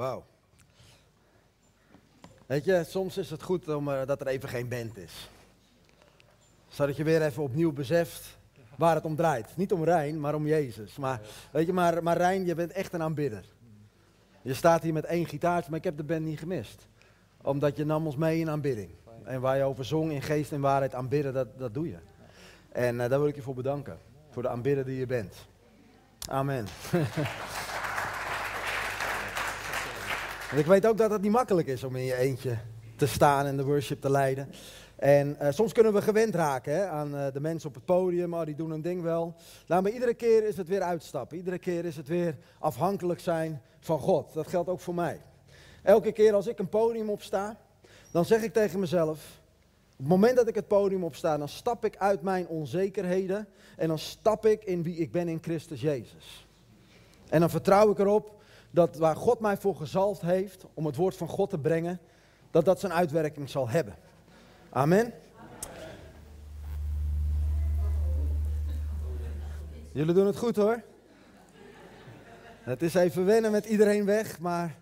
Wauw. Weet je, soms is het goed om, uh, dat er even geen band is. Zodat je weer even opnieuw beseft waar het om draait. Niet om Rijn, maar om Jezus. Maar, weet je, maar, maar Rijn, je bent echt een aanbidder. Je staat hier met één gitaar, maar ik heb de band niet gemist. Omdat je nam ons mee in aanbidding. En waar je over zong in geest en waarheid aanbidden, dat, dat doe je. En uh, daar wil ik je voor bedanken. Voor de aanbidder die je bent. Amen. ik weet ook dat het niet makkelijk is om in je eentje te staan en de worship te leiden. En uh, soms kunnen we gewend raken hè, aan uh, de mensen op het podium, oh, die doen hun ding wel. Nou, maar iedere keer is het weer uitstappen. Iedere keer is het weer afhankelijk zijn van God. Dat geldt ook voor mij. Elke keer als ik een podium opsta, dan zeg ik tegen mezelf, op het moment dat ik het podium opsta, dan stap ik uit mijn onzekerheden en dan stap ik in wie ik ben in Christus Jezus. En dan vertrouw ik erop dat waar God mij voor gezalfd heeft om het woord van God te brengen, dat dat zijn uitwerking zal hebben. Amen. Jullie doen het goed hoor. Het is even wennen met iedereen weg, maar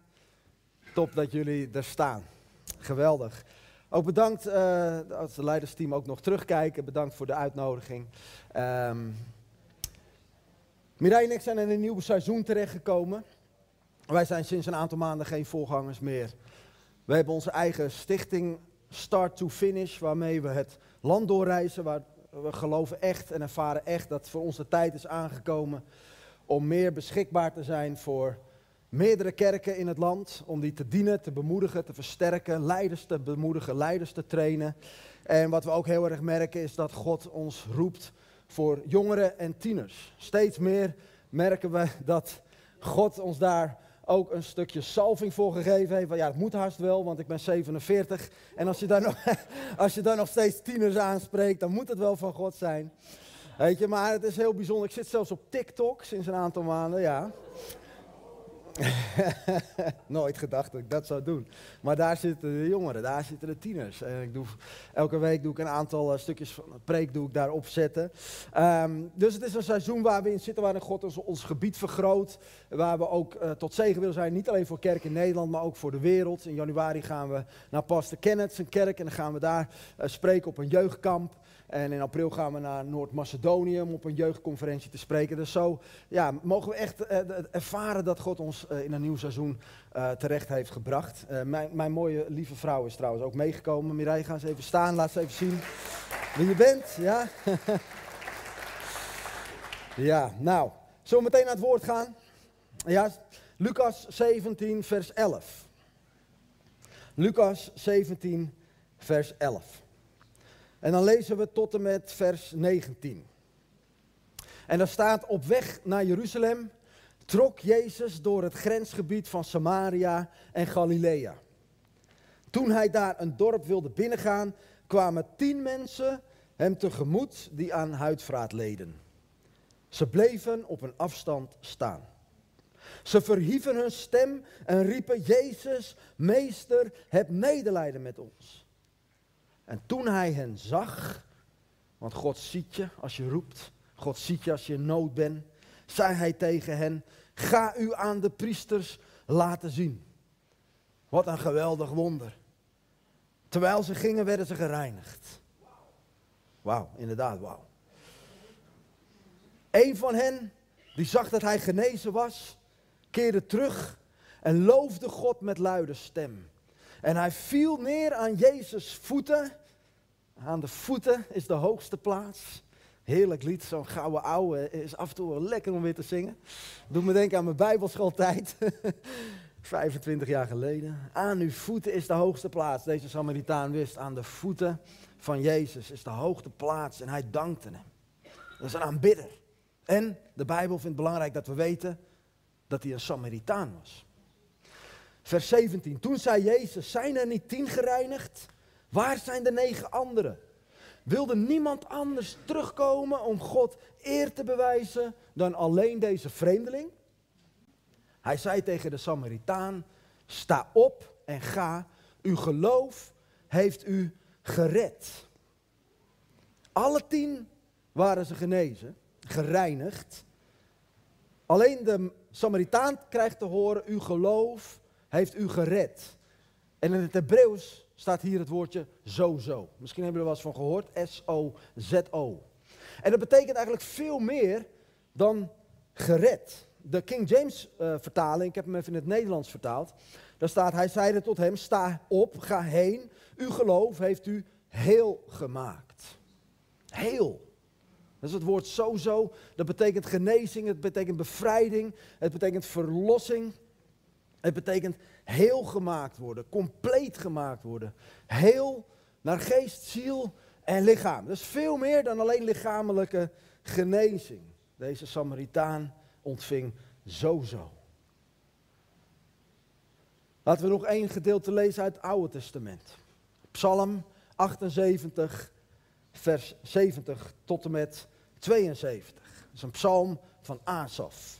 top dat jullie er staan. Geweldig. Ook bedankt uh, als de leidersteam ook nog terugkijken. Bedankt voor de uitnodiging. Um, Mireille en ik zijn in een nieuw seizoen terechtgekomen. Wij zijn sinds een aantal maanden geen voorgangers meer. We hebben onze eigen stichting Start to Finish, waarmee we het land doorreizen. Waar we geloven echt en ervaren echt dat voor onze tijd is aangekomen om meer beschikbaar te zijn voor meerdere kerken in het land om die te dienen, te bemoedigen, te versterken, leiders te bemoedigen, leiders te trainen. En wat we ook heel erg merken is dat God ons roept voor jongeren en tieners. Steeds meer merken we dat God ons daar ook een stukje salving voor gegeven. Ja, het moet haast wel, want ik ben 47. En als je dan nog, als je dan nog steeds tieners aanspreekt, dan moet het wel van God zijn. Weet je, maar het is heel bijzonder. Ik zit zelfs op TikTok sinds een aantal maanden, ja. Nooit gedacht dat ik dat zou doen. Maar daar zitten de jongeren, daar zitten de tieners. En ik doe, elke week doe ik een aantal uh, stukjes van de preek doe ik daarop zetten. Um, dus het is een seizoen waar we in zitten, waarin God ons, ons gebied vergroot. Waar we ook uh, tot zegen willen zijn, niet alleen voor kerk in Nederland, maar ook voor de wereld. In januari gaan we naar Pastor Kenneth, zijn kerk, en dan gaan we daar uh, spreken op een jeugdkamp. En in april gaan we naar Noord-Macedonië om op een jeugdconferentie te spreken. Dus zo ja, mogen we echt uh, ervaren dat God ons uh, in een nieuw seizoen uh, terecht heeft gebracht. Mijn, mijn, mooie lieve vrouw is trouwens ook meegekomen. Mireille, ga eens even staan, laat ze even zien wie je bent. Ja, ja nou, zullen we meteen naar het woord gaan? Ja, Lucas 17, vers 11. Lucas 17, vers 11. En dan lezen we tot en met vers 19. En daar staat op weg naar Jeruzalem trok Jezus door het grensgebied van Samaria en Galilea. Toen hij daar een dorp wilde binnengaan, kwamen tien mensen hem tegemoet die aan huidvraat leden. Ze bleven op een afstand staan. Ze verhieven hun stem en riepen, Jezus, meester, heb medelijden met ons. En toen hij hen zag, want God ziet je als je roept, God ziet je als je in nood bent, zei hij tegen hen, ga u aan de priesters laten zien. Wat een geweldig wonder. Terwijl ze gingen, werden ze gereinigd. Wauw, inderdaad, wauw. Een van hen, die zag dat hij genezen was, keerde terug en loofde God met luide stem. En hij viel neer aan Jezus' voeten. Aan de voeten is de hoogste plaats. Heerlijk lied, zo'n gouden ouwe. Is af en toe wel lekker om weer te zingen. Doe me denken aan mijn bijbelschooltijd. 25 jaar geleden. Aan uw voeten is de hoogste plaats. Deze Samaritaan wist, aan de voeten van Jezus is de hoogste plaats. En hij dankte hem. Dat is een aanbidder. En de Bijbel vindt het belangrijk dat we weten dat hij een Samaritaan was. Vers 17. Toen zei Jezus, zijn er niet tien gereinigd? Waar zijn de negen anderen? Wilde niemand anders terugkomen om God eer te bewijzen dan alleen deze vreemdeling? Hij zei tegen de Samaritaan: Sta op en ga, uw geloof heeft u gered. Alle tien waren ze genezen, gereinigd. Alleen de Samaritaan krijgt te horen: Uw geloof heeft u gered. En in het Hebreeuws staat hier het woordje zo-zo. Misschien hebben jullie er wel eens van gehoord. S-O-Z-O. En dat betekent eigenlijk veel meer dan gered. De King James uh, vertaling, ik heb hem even in het Nederlands vertaald. Daar staat, hij zeide tot hem, sta op, ga heen. Uw geloof heeft u heel gemaakt. Heel. Dat is het woord zo-zo. Dat betekent genezing, het betekent bevrijding, het betekent verlossing. Het betekent heel gemaakt worden, compleet gemaakt worden. Heel naar geest, ziel en lichaam. Dat is veel meer dan alleen lichamelijke genezing. Deze Samaritaan ontving zo-zo. Laten we nog één gedeelte lezen uit het Oude Testament. Psalm 78, vers 70 tot en met 72. Dat is een psalm van Asaf.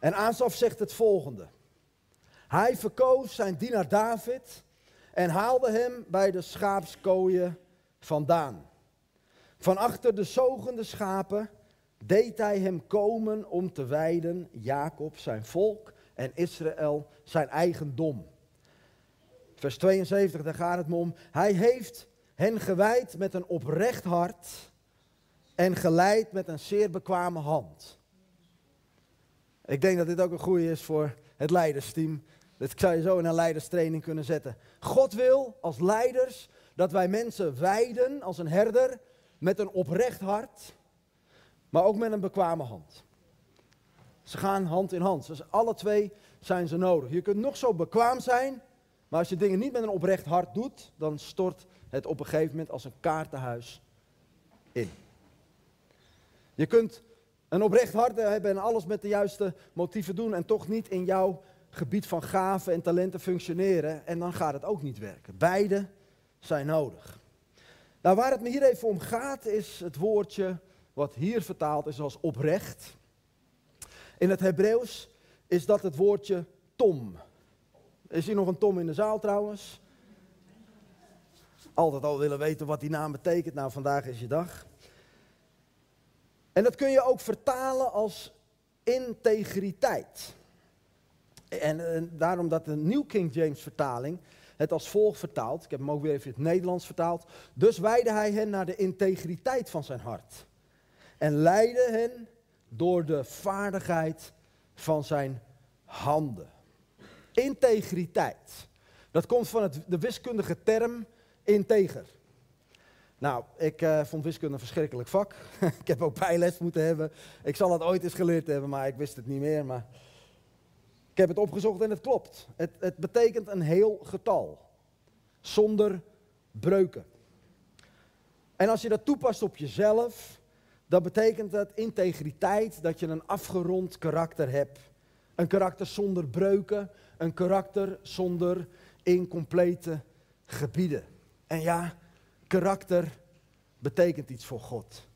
En Asaf zegt het volgende. Hij verkoos zijn dienaar David en haalde hem bij de schaapskooien vandaan. Van achter de zogende schapen deed hij hem komen om te wijden Jacob zijn volk en Israël zijn eigendom. Vers 72, daar gaat het me om. Hij heeft hen gewijd met een oprecht hart en geleid met een zeer bekwame hand. Ik denk dat dit ook een goede is voor het leidersteam. Dat zou je zo in een leiderstraining kunnen zetten. God wil als leiders dat wij mensen wijden als een herder met een oprecht hart, maar ook met een bekwame hand. Ze gaan hand in hand. Dus alle twee zijn ze nodig. Je kunt nog zo bekwaam zijn, maar als je dingen niet met een oprecht hart doet, dan stort het op een gegeven moment als een kaartenhuis in. Je kunt een oprecht hart hebben en alles met de juiste motieven doen en toch niet in jouw gebied van gaven en talenten functioneren. En dan gaat het ook niet werken. Beide zijn nodig. Nou, waar het me hier even om gaat, is het woordje wat hier vertaald is als oprecht. In het Hebreeuws is dat het woordje tom. Is hier nog een tom in de zaal trouwens? Altijd al willen weten wat die naam betekent. Nou, vandaag is je dag. En dat kun je ook vertalen als integriteit. En, en, daarom dat de New King James vertaling het als volgt vertaalt. Ik heb hem ook weer even in het Nederlands vertaald. Dus wijde hij hen naar de integriteit van zijn hart. En leidde hen door de vaardigheid van zijn handen. Integriteit. Dat komt van het, de wiskundige term integer. Nou, ik uh, vond wiskunde een verschrikkelijk vak. ik heb ook bijles moeten hebben. Ik zal het ooit eens geleerd hebben, maar ik wist het niet meer. Maar ik heb het opgezocht en het klopt. Het, het betekent een heel getal. Zonder breuken. En als je dat toepast op jezelf, dan betekent dat integriteit, dat je een afgerond karakter hebt. Een karakter zonder breuken, een karakter zonder incomplete gebieden. En ja, karakter betekent iets voor God.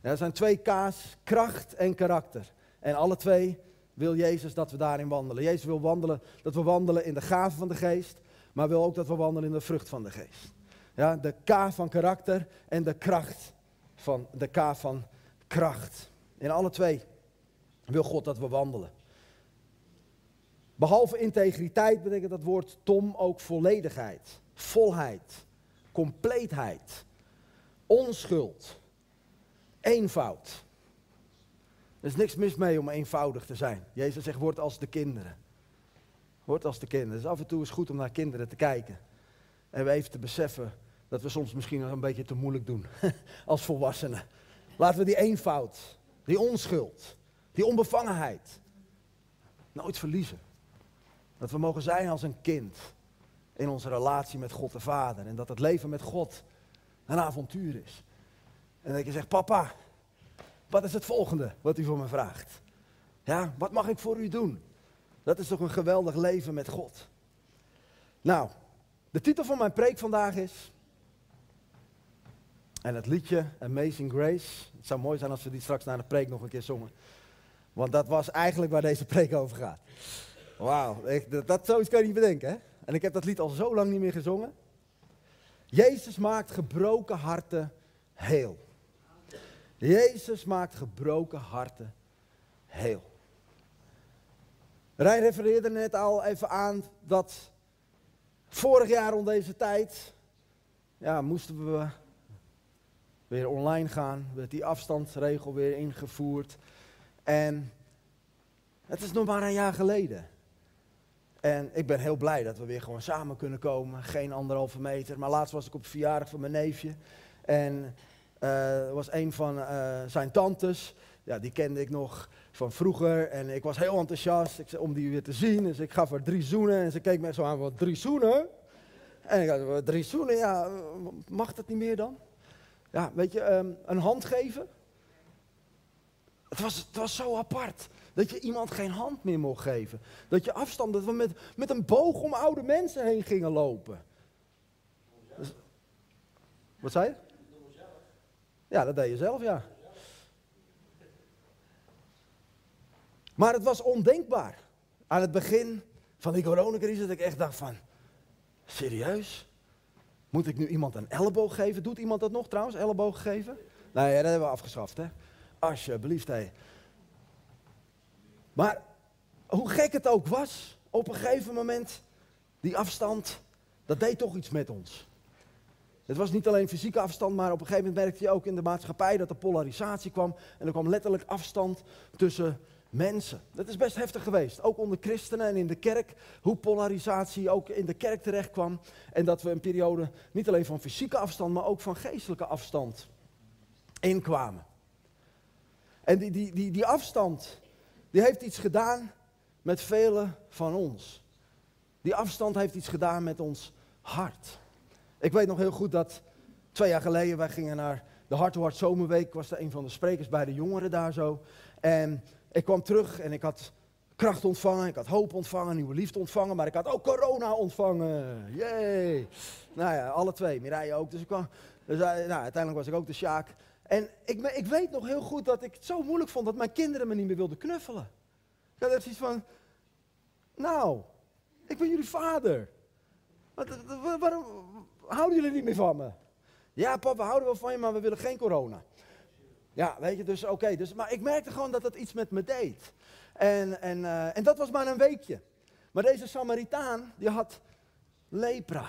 Er zijn twee K's, kracht en karakter. En alle twee wil Jezus dat we daarin wandelen. Jezus wil wandelen, dat we wandelen in de gave van de geest, maar wil ook dat we wandelen in de vrucht van de geest. Ja, de K van karakter en de kracht van de K van kracht. In alle twee wil God dat we wandelen. Behalve integriteit betekent dat woord tom ook volledigheid, volheid, compleetheid, onschuld, eenvoud. Er is niks mis mee om eenvoudig te zijn. Jezus zegt, word als de kinderen. Word als de kinderen. Dus af en toe is het goed om naar kinderen te kijken. En we even te beseffen dat we soms misschien nog een beetje te moeilijk doen als volwassenen. Laten we die eenvoud, die onschuld, die onbevangenheid nooit verliezen. Dat we mogen zijn als een kind in onze relatie met God de Vader. En dat het leven met God een avontuur is. En dat je zegt, papa, wat is het volgende wat u voor me vraagt? Ja, wat mag ik voor u doen? Dat is toch een geweldig leven met God. Nou, de titel van mijn preek vandaag is. En het liedje Amazing Grace. Het zou mooi zijn als we die straks na de preek nog een keer zongen. Want dat was eigenlijk waar deze preek over gaat. Wauw, dat, dat zoiets kan je niet bedenken, hè? En ik heb dat lied al zo lang niet meer gezongen. Jezus maakt gebroken harten heel. Jezus maakt gebroken harten heel. Rijn refereerde net al even aan dat vorig jaar rond deze tijd, ja, moesten we weer online gaan, werd die afstandsregel weer ingevoerd. En het is nog maar een jaar geleden. En ik ben heel blij dat we weer gewoon samen kunnen komen. Geen anderhalve meter. Maar laatst was ik op verjaardag van mijn neefje. En uh, er was een van uh, zijn tantes. Ja, die kende ik nog van vroeger. En ik was heel enthousiast om die weer te zien. Dus ik gaf haar drie zoenen. En ze keek me zo aan, wat drie zoenen? En ik had drie zoenen, ja, mag dat niet meer dan? Ja, weet je, um, een hand geven. Het was, het was zo apart. Dat je iemand geen hand meer mocht geven. Dat je afstand, dat we met, met een boog om oude mensen heen gingen lopen. Wat zei je? Ja, dat deed je zelf, ja. Maar het was ondenkbaar. Aan het begin van die coronacrisis dat ik echt dacht van, serieus? Moet ik nu iemand een elleboog geven? Doet iemand dat nog trouwens, elleboog geven? Nee, dat hebben we afgeschaft, hè. Alsjeblieft, hé. Maar hoe gek het ook was, op een gegeven moment, die afstand, dat deed toch iets met ons. Het was niet alleen fysieke afstand, maar op een gegeven moment merkte je ook in de maatschappij dat er polarisatie kwam. En er kwam letterlijk afstand tussen mensen. Dat is best heftig geweest, ook onder christenen en in de kerk, hoe polarisatie ook in de kerk terecht kwam. En dat we een periode niet alleen van fysieke afstand, maar ook van geestelijke afstand inkwamen. En die, die, die, die afstand, die heeft iets gedaan met velen van ons. Die afstand heeft iets gedaan met ons hart. Ik weet nog heel goed dat twee jaar geleden, wij gingen naar de Hart Zomerweek. Ik was er een van de sprekers bij de jongeren daar zo. En ik kwam terug en ik had kracht ontvangen, ik had hoop ontvangen, nieuwe liefde ontvangen, maar ik had ook corona ontvangen. Jee. Nou ja, alle twee, Mireille ook. Dus, ik dus uh, nou, uiteindelijk was ik ook de Sjaak. En ik, ik, weet nog heel goed dat ik het zo moeilijk vond dat mijn kinderen me niet meer wilden knuffelen. Ik had iets van, nou, ik ben jullie vader. waarom houden jullie niet meer van me? Ja, papa, we houden wel van je, maar we willen geen corona. Ja, weet je, dus oké. dus, maar ik merkte gewoon dat het iets met me deed. En, en, uh, en dat was maar een weekje. Maar deze Samaritaan, die had lepra.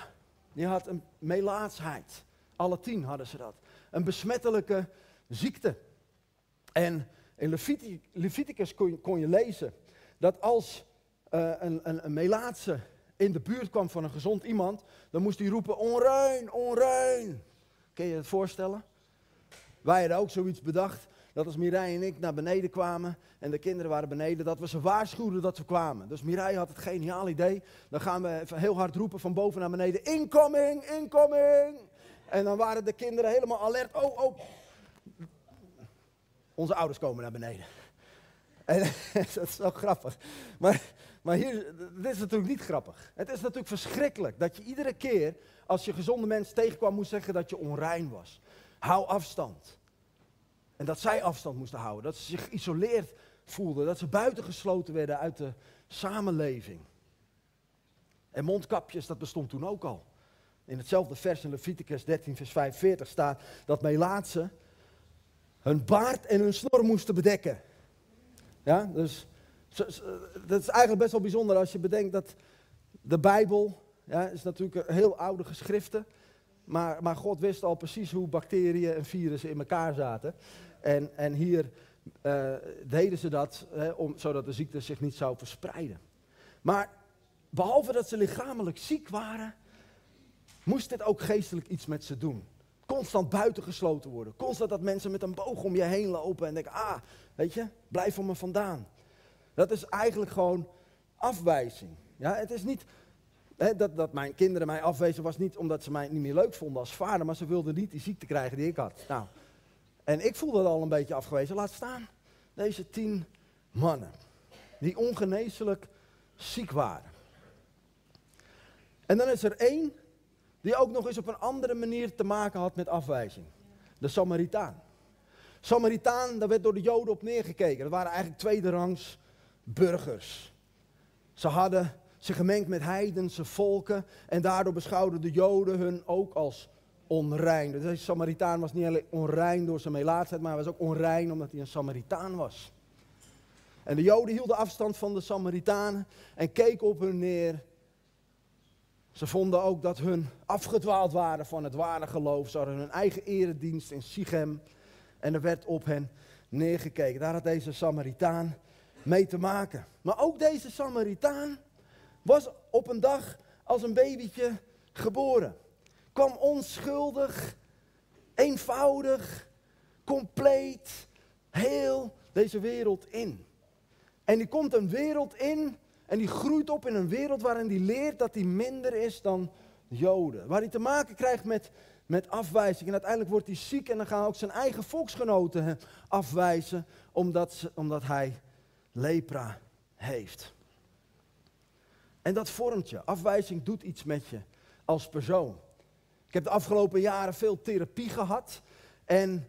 Die had een melaatsheid. Alle tien hadden ze dat. Een besmettelijke ziekte. En in Leviticus kon je, je lezen dat als uh, een, een, een melaatse in de buurt kwam van een gezond iemand, dan moest hij roepen, onrein, onrein. Kun je het voorstellen? Wij hadden ook zoiets bedacht, dat als Mireille en ik naar beneden kwamen en de kinderen waren beneden, dat we ze waarschuwden dat we kwamen. Dus Mireille had het geniaal idee, dan gaan we even heel hard roepen van boven naar beneden, incoming, incoming. En dan waren de kinderen helemaal alert, oh, oh. Onze ouders komen naar beneden. En dat is zo grappig. Maar, maar hier, dit is natuurlijk niet grappig. Het is natuurlijk verschrikkelijk dat je iedere keer, als je gezonde mensen tegenkwam, moest zeggen dat je onrein was. Hou afstand. En dat zij afstand moesten houden. Dat ze zich geïsoleerd voelden. Dat ze buitengesloten werden uit de samenleving. En mondkapjes, dat bestond toen ook al. In hetzelfde vers in Leviticus 13, vers 45 staat dat Melaatse hun baard en hun snor moesten bedekken. Ja, dus dat is eigenlijk best wel bijzonder als je bedenkt dat de Bijbel, ja, is natuurlijk een heel oude geschriften. Maar, maar God wist al precies hoe bacteriën en virussen in elkaar zaten. En, en hier uh, deden ze dat, hè, om, zodat de ziekte zich niet zou verspreiden. Maar behalve dat ze lichamelijk ziek waren, moest dit ook geestelijk iets met ze doen. Constant buitengesloten worden. Constant dat mensen met een boog om je heen lopen en denken, ah, weet je, blijf van me vandaan. Dat is eigenlijk gewoon afwijzing. Ja, het is niet dat, dat mijn kinderen mij afwezen was niet omdat ze mij niet meer leuk vonden als vader, maar ze wilden niet die ziekte krijgen die ik had. Nou, en ik voelde al een beetje afgewezen. Laat staan deze tien mannen die ongeneeslijk ziek waren. En dan is er één die ook nog eens op een andere manier te maken had met afwijzing. De Samaritaan. Samaritaan, daar werd door de Joden op neergekeken. Dat waren eigenlijk tweederangs burgers. Ze hadden zich gemengd met heidense volken en daardoor beschouwden de Joden hun ook als onrein. Deze Samaritaan was niet alleen onrein door zijn melaatsheid, maar hij was ook onrein omdat hij een Samaritaan was. En de Joden hielden afstand van de Samaritanen en keken op hun neer. Ze vonden ook dat hun afgedwaald waren van het ware geloof. Ze hadden hun eigen eredienst in Sichem. En er werd op hen neergekeken. Daar had deze Samaritaan mee te maken. Maar ook deze Samaritaan was op een dag als een babytje geboren. Kwam onschuldig, eenvoudig, compleet, heel deze wereld in. En die komt een wereld in en die groeit op in een wereld waarin die leert dat hij minder is dan Joden. Waar hij te maken krijgt met, met afwijzing. En uiteindelijk wordt hij ziek en dan gaan ook zijn eigen volksgenoten afwijzen omdat, ze, omdat hij lepra heeft. En dat vormt je. Afwijzing doet iets met je als persoon. Ik heb de afgelopen jaren veel therapie gehad. En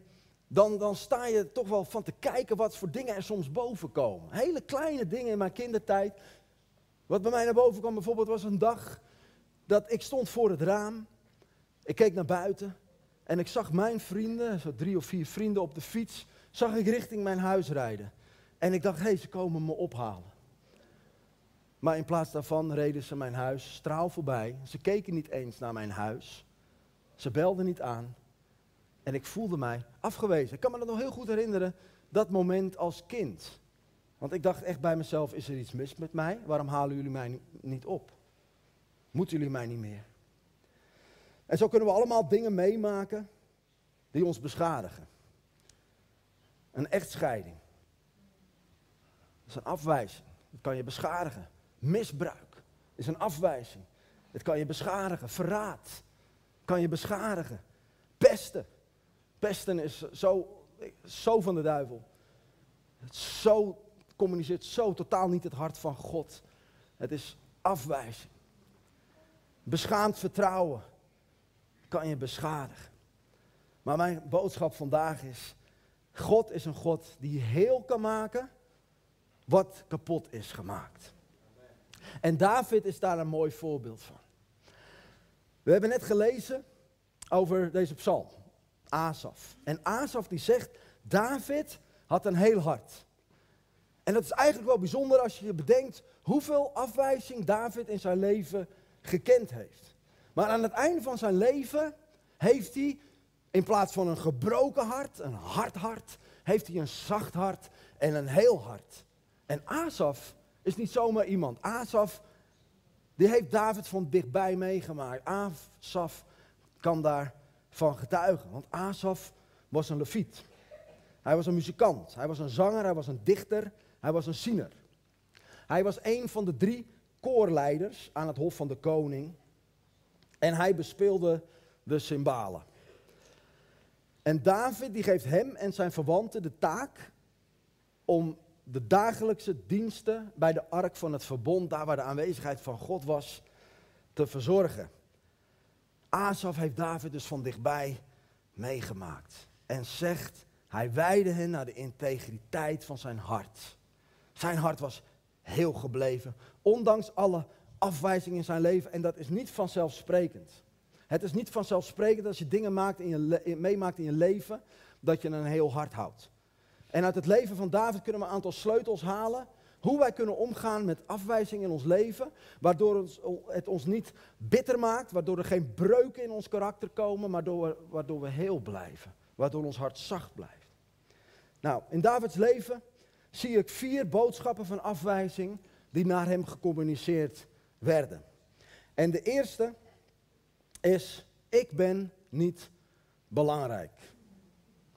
dan, dan sta je toch wel van te kijken wat voor dingen er soms boven komen. Hele kleine dingen in mijn kindertijd. Wat bij mij naar boven kwam bijvoorbeeld was een dag dat ik stond voor het raam. Ik keek naar buiten en ik zag mijn vrienden, zo drie of vier vrienden op de fiets, zag ik richting mijn huis rijden. En ik dacht, hé, hey, ze komen me ophalen. Maar in plaats daarvan reden ze mijn huis straal voorbij. Ze keken niet eens naar mijn huis. Ze belden niet aan. En ik voelde mij afgewezen. Ik kan me dat nog heel goed herinneren, dat moment als kind. Want ik dacht echt bij mezelf, is er iets mis met mij? Waarom halen jullie mij niet op? Moeten jullie mij niet meer? En zo kunnen we allemaal dingen meemaken die ons beschadigen. Een echtscheiding. Dat is een afwijzing. Dat kan je beschadigen. Misbruik is een afwijzing. Het kan je beschadigen. Verraad kan je beschadigen. Pesten. Pesten is zo, zo van de duivel. Zo, communiceert zo totaal niet het hart van God. Het is afwijzing. Beschaamd vertrouwen kan je beschadigen. Maar mijn boodschap vandaag is: God is een God die heel kan maken wat kapot is gemaakt. En David is daar een mooi voorbeeld van. We hebben net gelezen over deze psalm, Asaf. En Asaf die zegt, David had een heel hart. En dat is eigenlijk wel bijzonder als je bedenkt hoeveel afwijzing David in zijn leven gekend heeft. Maar aan het einde van zijn leven heeft hij in plaats van een gebroken hart, een hard hart, heeft hij een zacht hart en een heel hart. En Asaf is niet zomaar iemand. Asaf, die heeft David van dichtbij meegemaakt. Asaf kan daarvan getuigen. Want Asaf was een leviet. Hij was een muzikant. Hij was een zanger. Hij was een dichter. Hij was een ziener. Hij was een van de drie koorleiders aan het hof van de koning. En hij bespeelde de cymbalen. En David die geeft hem en zijn verwanten de taak om de dagelijkse diensten bij de ark van het verbond, daar waar de aanwezigheid van God was, te verzorgen. Asaf heeft David dus van dichtbij meegemaakt en zegt, hij wijde hen naar de integriteit van zijn hart. Zijn hart was heel gebleven, ondanks alle afwijzingen in zijn leven. En dat is niet vanzelfsprekend. Het is niet vanzelfsprekend als je dingen maakt in je meemaakt in je leven, dat je een heel hart houdt. En uit het leven van David kunnen we een aantal sleutels halen. Hoe wij kunnen omgaan met afwijzing in ons leven. Waardoor het ons niet bitter maakt. Waardoor er geen breuken in ons karakter komen. Maar waardoor we heel blijven. Waardoor ons hart zacht blijft. Nou, in Davids leven zie ik vier boodschappen van afwijzing. Die naar hem gecommuniceerd werden. En de eerste is: Ik ben niet belangrijk.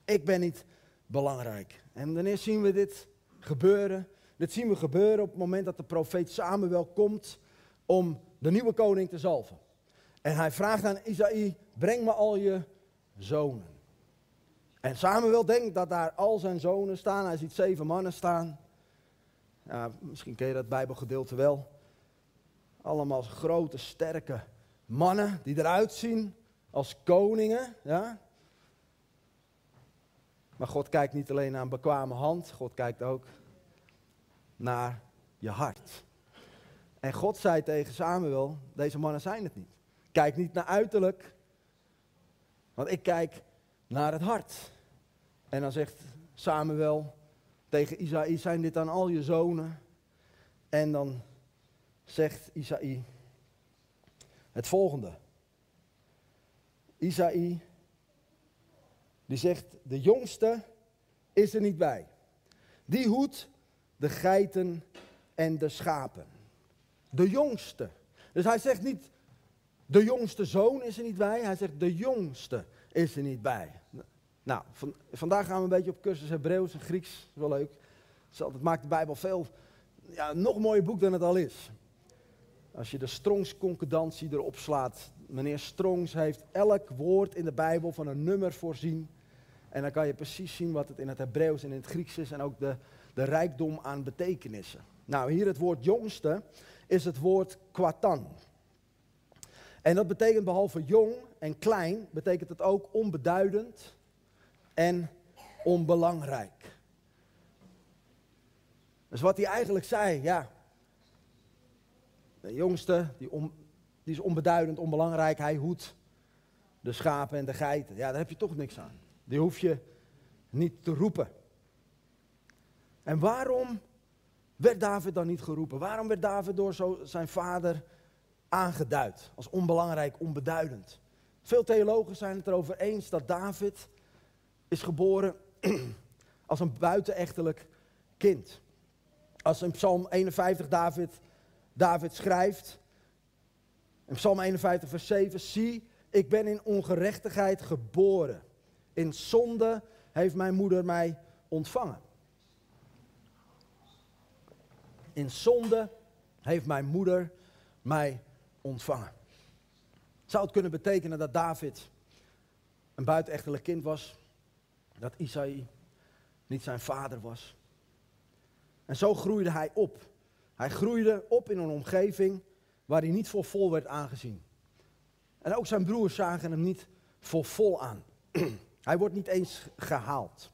Ik ben niet belangrijk. En wanneer zien we dit gebeuren? Dit zien we gebeuren op het moment dat de profeet Samuel komt om de nieuwe koning te zalven. En hij vraagt aan Isaïe, breng me al je zonen. En Samuel denkt dat daar al zijn zonen staan. Hij ziet zeven mannen staan. Misschien ken je dat Bijbelgedeelte wel. Allemaal grote, sterke mannen die eruit zien als koningen. Ja? Maar God kijkt niet alleen naar een bekwame hand, God kijkt ook naar je hart. En God zei tegen Samuel, deze mannen zijn het niet. Kijk niet naar uiterlijk, want ik kijk naar het hart. En dan zegt Samuel, tegen Isaïe, zijn dit dan al je zonen? En dan zegt Isaïe het volgende. Isaïe, die zegt, de jongste is er niet bij. Die hoedt de geiten en de schapen. De jongste. Dus hij zegt niet, de jongste zoon is er niet bij. Hij zegt, de jongste is er niet bij. Nou, van, vandaag gaan we een beetje op cursus Hebreeuws en Grieks. Dat is wel leuk. Het maakt de Bijbel veel, ja, nog mooier boek dan het al is. Als je de Strongs concordantie erop slaat. Meneer Strongs heeft elk woord in de Bijbel van een nummer voorzien. En dan kan je precies zien wat het in het Hebreeuws en in het Grieks is. En ook de, de rijkdom aan betekenissen. Nou, hier het woord jongste is het woord kwatan. En dat betekent behalve jong en klein, betekent het ook onbeduidend en onbelangrijk. Dus wat hij eigenlijk zei, ja, de jongste, die, die is onbeduidend, onbelangrijk, hij hoedt de schapen en de geiten. Ja, daar heb je toch niks aan. Die hoef je niet te roepen. En waarom werd David dan niet geroepen? Waarom werd David door zo zijn vader aangeduid als onbelangrijk, onbeduidend? Veel theologen zijn het erover eens dat David is geboren als een buitenechtelijk kind. Als in Psalm 51 David, David schrijft, in Psalm 51 vers 7, zie, ik ben in ongerechtigheid geboren. In zonde heeft mijn moeder mij ontvangen. In zonde heeft mijn moeder mij ontvangen. Zou het kunnen betekenen dat David een buitenechtelijk kind was? Dat Isaïe niet zijn vader was? En zo groeide hij op. Hij groeide op in een omgeving waar hij niet voor vol werd aangezien. En ook zijn broers zagen hem niet voor vol aan. hij wordt niet eens gehaald.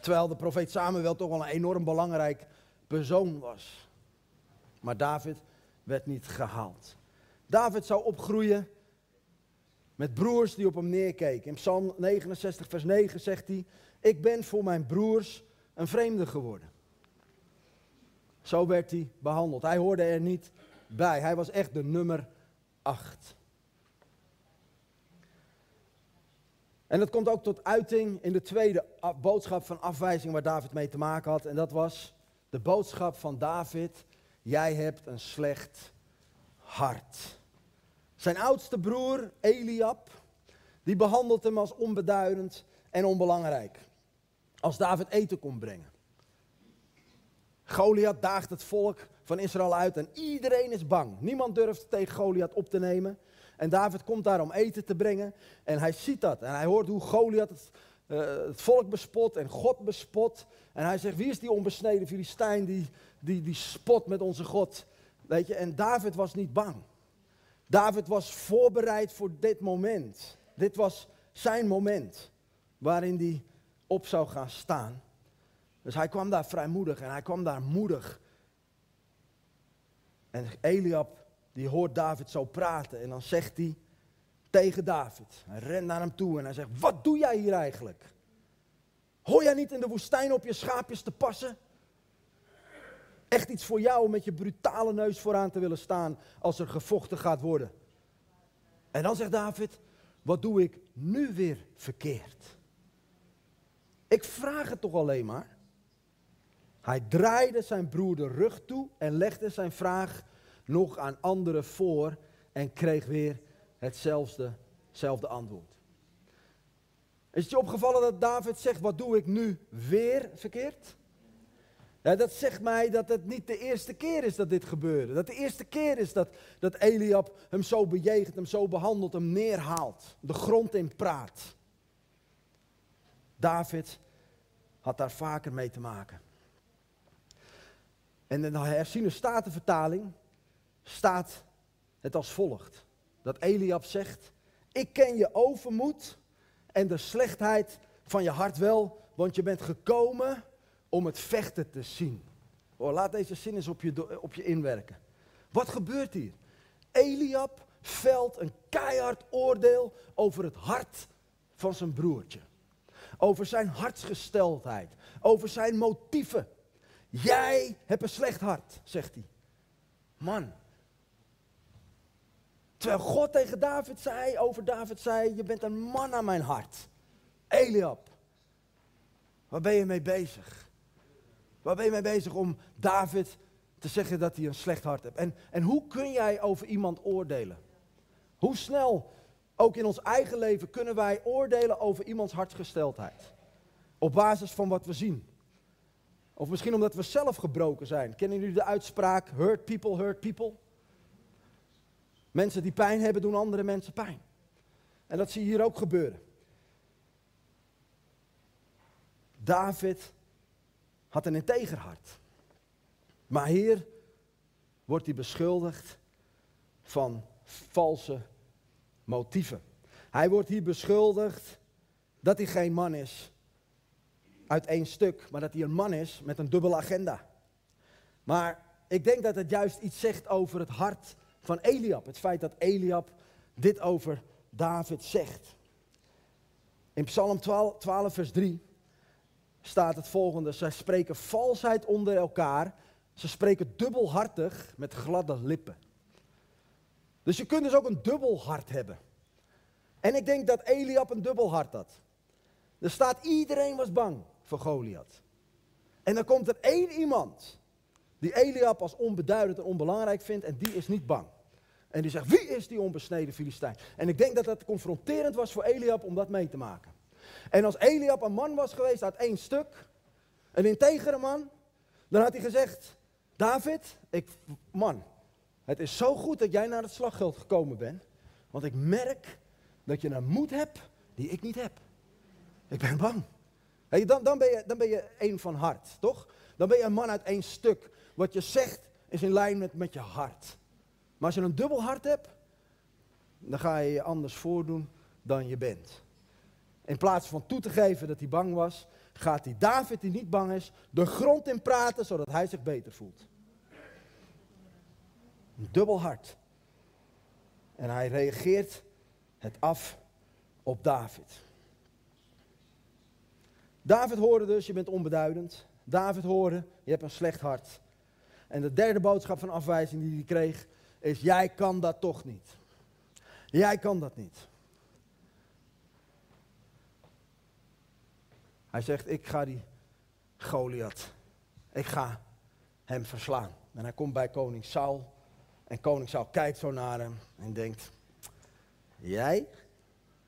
Terwijl de profeet Samuel toch wel een enorm belangrijk persoon was. Maar David werd niet gehaald. David zou opgroeien met broers die op hem neerkeken. In Psalm 69, vers 9 zegt hij: Ik ben voor mijn broers een vreemde geworden. Zo werd hij behandeld. Hij hoorde er niet bij. Hij was echt de nummer 8. En dat komt ook tot uiting in de tweede boodschap van afwijzing waar David mee te maken had. En dat was de boodschap van David, jij hebt een slecht hart. Zijn oudste broer, Eliab, die behandelt hem als onbeduidend en onbelangrijk. Als David eten kon brengen. Goliath daagt het volk van Israël uit en iedereen is bang. Niemand durft tegen Goliath op te nemen. En David komt daar om eten te brengen en hij ziet dat. En hij hoort hoe Goliath het, uh, het volk bespot en God bespot. En hij zegt, wie is die onbesneden Filistijn die, die, die spot met onze God? Weet je, en David was niet bang. David was voorbereid voor dit moment. Dit was zijn moment waarin hij op zou gaan staan. Dus hij kwam daar vrijmoedig en hij kwam daar moedig. En Eliab, die hoort David zo praten en dan zegt hij tegen David, hij rent naar hem toe en hij zegt, wat doe jij hier eigenlijk? Hoor jij niet in de woestijn op je schaapjes te passen? Echt iets voor jou om met je brutale neus vooraan te willen staan als er gevochten gaat worden. En dan zegt David, wat doe ik nu weer verkeerd? Ik vraag het toch alleen maar. Hij draaide zijn broer de rug toe en legde zijn vraag nog aan anderen voor en kreeg weer hetzelfde, antwoord. Is het je opgevallen dat David zegt, wat doe ik nu weer verkeerd? Ja, dat zegt mij dat het niet de eerste keer is dat dit gebeurde. Dat de eerste keer is dat, dat Eliab hem zo bejegent, hem zo behandelt, hem neerhaalt. De grond in praat. David had daar vaker mee te maken. En in de herziene statenvertaling staat het als volgt. Dat Eliab zegt, ik ken je overmoed en de slechtheid van je hart wel, want je bent gekomen om het vechten te zien. Oh, laat deze zin eens op je, op je inwerken. Wat gebeurt hier? Eliab velt een keihard oordeel over het hart van zijn broertje. over zijn hartsgesteldheid, over zijn motieven. Jij hebt een slecht hart, zegt hij. Man. Terwijl God tegen David zei, over David zei, je bent een man aan mijn hart. Eliab, waar ben je mee bezig? Waar ben je mee bezig om David te zeggen dat hij een slecht hart heeft? En, en hoe kun jij over iemand oordelen? Hoe snel, ook in ons eigen leven, kunnen wij oordelen over iemands hartsgesteldheid? Op basis van wat we zien. Of misschien omdat we zelf gebroken zijn. Kennen jullie de uitspraak, hurt people, hurt people? Mensen die pijn hebben, doen andere mensen pijn. En dat zie je hier ook gebeuren. David had een integer hart. Maar hier wordt hij beschuldigd van valse motieven. Hij wordt hier beschuldigd dat hij geen man is uit één stuk, maar dat hij een man is met een dubbele agenda. Maar ik denk dat het juist iets zegt over het hart van Eliab. Het feit dat Eliab dit over David zegt. In Psalm 12, 12 vers 3 staat het volgende. Zij spreken valsheid onder elkaar. Ze spreken dubbelhartig met gladde lippen. Dus je kunt dus ook een dubbel hart hebben. En ik denk dat Eliab een dubbel hart had. Er staat iedereen was bang voor Goliath. En dan komt er één iemand die Eliab als onbeduidend en onbelangrijk vindt en die is niet bang. En die zegt, wie is die onbesneden Filistijn? En ik denk dat dat confronterend was voor Eliab om dat mee te maken. En als Eliab een man was geweest uit één stuk, een integere man, dan had hij gezegd, David, ik, man, het is zo goed dat jij naar het slagveld gekomen bent, want ik merk dat je een moed hebt die ik niet heb. Ik ben bang. Dan, dan, ben je, dan ben je één van hart, toch? Dan ben je een man uit één stuk. Wat je zegt is in lijn met, met je hart. Maar als je een dubbel hart hebt, dan ga je je anders voordoen dan je bent. In plaats van toe te geven dat hij bang was, gaat hij David, die niet bang is, de grond in praten zodat hij zich beter voelt. Een dubbel hart. En hij reageert het af op David. David hoorde dus, je bent onbeduidend. David hoorde, je hebt een slecht hart. En de derde boodschap van afwijzing die hij kreeg, is jij kan dat toch niet. Jij kan dat niet. Hij zegt, ik ga die Goliath, ik ga hem verslaan. En hij komt bij koning Saul. En koning Saul kijkt zo naar hem en denkt, jij,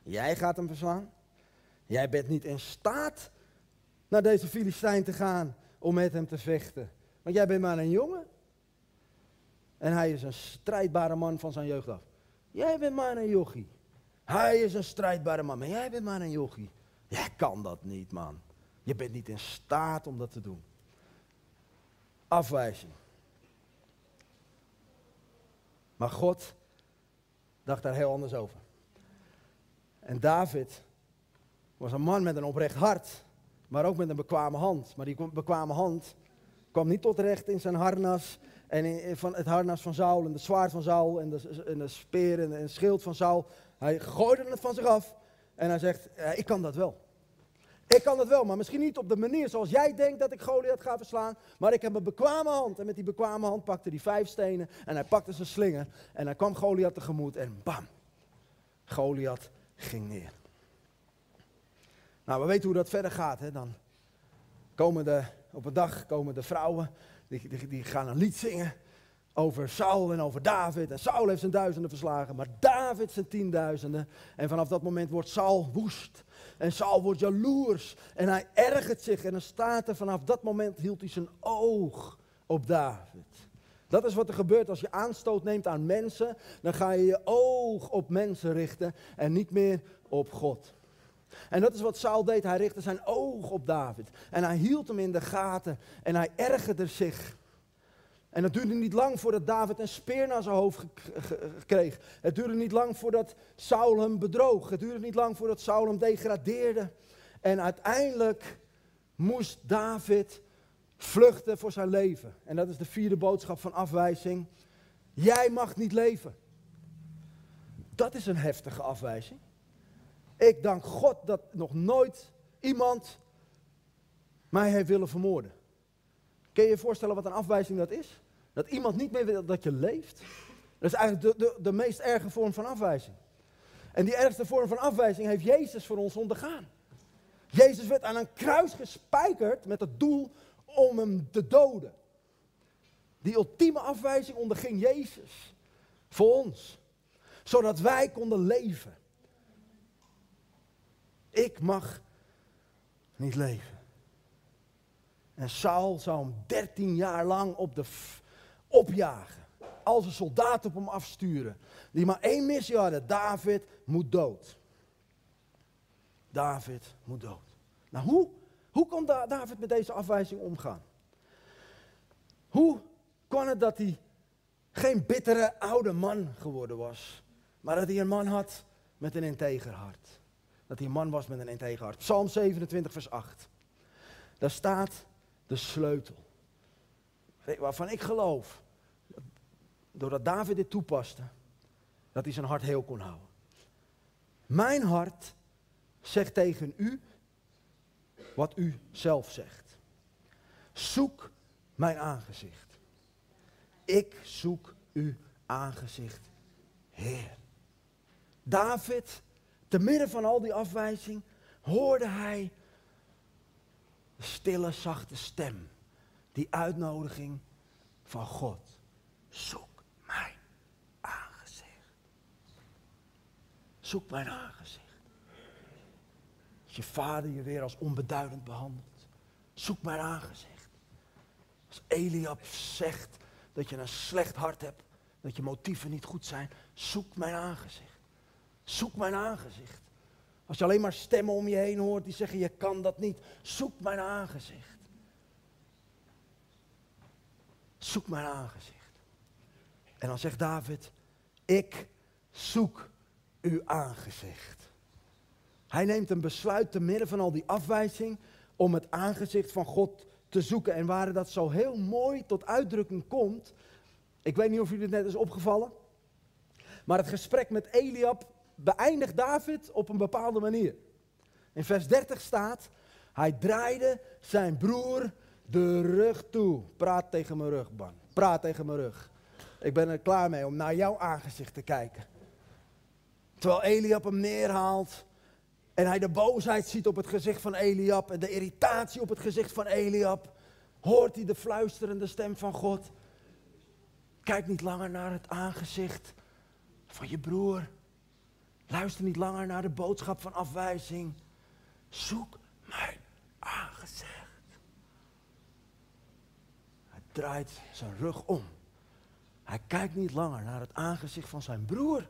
jij gaat hem verslaan? Jij bent niet in staat naar deze Filistijn te gaan om met hem te vechten. Want jij bent maar een jongen. En hij is een strijdbare man van zijn jeugd af. Jij bent maar een jochie. Hij is een strijdbare man, maar jij bent maar een jochie. Jij kan dat niet, man. Je bent niet in staat om dat te doen. Afwijzing. Maar God dacht daar heel anders over. En David was een man met een oprecht hart, maar ook met een bekwame hand. Maar die bekwame hand kwam niet tot recht in zijn harnas en in, van het harnas van Saul en de zwaard van Saul en de, en de speer en, het schild van Saul. Hij gooide het van zich af en hij zegt, ik kan dat wel. Ik kan dat wel, maar misschien niet op de manier zoals jij denkt dat ik Goliath ga verslaan. Maar ik heb een bekwame hand. En met die bekwame hand pakte hij vijf stenen. En hij pakte zijn slinger. En hij kwam Goliath tegemoet. En bam, Goliath ging neer. Nou, we weten hoe dat verder gaat. Hè? Dan komen de, op een dag komen de vrouwen. Die, die, die gaan een lied zingen over Saul en over David. En Saul heeft zijn duizenden verslagen, maar David zijn tienduizenden. En vanaf dat moment wordt Saul woest. En Saul wordt jaloers en hij ergert zich. En dan staat er vanaf dat moment hield hij zijn oog op David. Dat is wat er gebeurt als je aanstoot neemt aan mensen. Dan ga je je oog op mensen richten en niet meer op God. En dat is wat Saul deed. Hij richtte zijn oog op David. En hij hield hem in de gaten. En hij ergerde zich. En het duurde niet lang voordat David een speer naar zijn hoofd kreeg. Het duurde niet lang voordat Saul hem bedroog. Het duurde niet lang voordat Saul hem degradeerde. En uiteindelijk moest David vluchten voor zijn leven. En dat is de vierde boodschap van afwijzing. Jij mag niet leven. Dat is een heftige afwijzing. Ik dank God dat nog nooit iemand mij heeft willen vermoorden. Kun je je voorstellen wat een afwijzing dat is? Dat iemand niet meer wil dat je leeft? Dat is eigenlijk de, de, de meest erge vorm van afwijzing. En die ergste vorm van afwijzing heeft Jezus voor ons ondergaan. Jezus werd aan een kruis gespijkerd met het doel om hem te doden. Die ultieme afwijzing onderging Jezus voor ons, zodat wij konden leven. Ik mag niet leven. En Saul zou hem dertien jaar lang op de opjagen. Als een soldaat op hem afsturen. Die maar één missie hadden. David moet dood. David moet dood. Nou, hoe, hoe kon David met deze afwijzing omgaan? Hoe kon het dat hij geen bittere oude man geworden was, maar dat hij een man had met een integer hart? Dat hij een man was met een integer hart. Psalm 27, vers 8. Daar staat de sleutel. Waarvan ik geloof, doordat David dit toepaste, dat hij zijn hart heel kon houden. Mijn hart zegt tegen u wat u zelf zegt. Zoek mijn aangezicht. Ik zoek uw aangezicht, Heer. David, te midden van al die afwijzing, hoorde hij de stille, zachte stem. Die uitnodiging van God. Zoek mijn aangezicht. Zoek mijn aangezicht. Als je vader je weer als onbeduidend behandelt. Zoek mijn aangezicht. Als Eliab zegt dat je een slecht hart hebt, dat je motieven niet goed zijn, zoek mijn aangezicht. Zoek mijn aangezicht. Als je alleen maar stemmen om je heen hoort die zeggen je kan dat niet, zoek mijn aangezicht. Zoek mijn aangezicht. En dan zegt David, ik zoek uw aangezicht. Hij neemt een besluit te midden van al die afwijzing om het aangezicht van God te zoeken. En waar dat zo heel mooi tot uitdrukking komt, ik weet niet of jullie het net is opgevallen, maar het gesprek met Eliab beëindigt David op een bepaalde manier. In vers 30 staat, hij draaide zijn broer de rug toe. Praat tegen mijn rug, Ban. Praat tegen mijn rug. Ik ben er klaar mee om naar jouw aangezicht te kijken. Terwijl Eliab hem neerhaalt en hij de boosheid ziet op het gezicht van Eliab en de irritatie op het gezicht van Eliab, hoort hij de fluisterende stem van God. Kijk niet langer naar het aangezicht van je broer. Luister niet langer naar de boodschap van afwijzing. Zoek mijn aangezicht. Hij draait zijn rug om. Hij kijkt niet langer naar het aangezicht van zijn broer.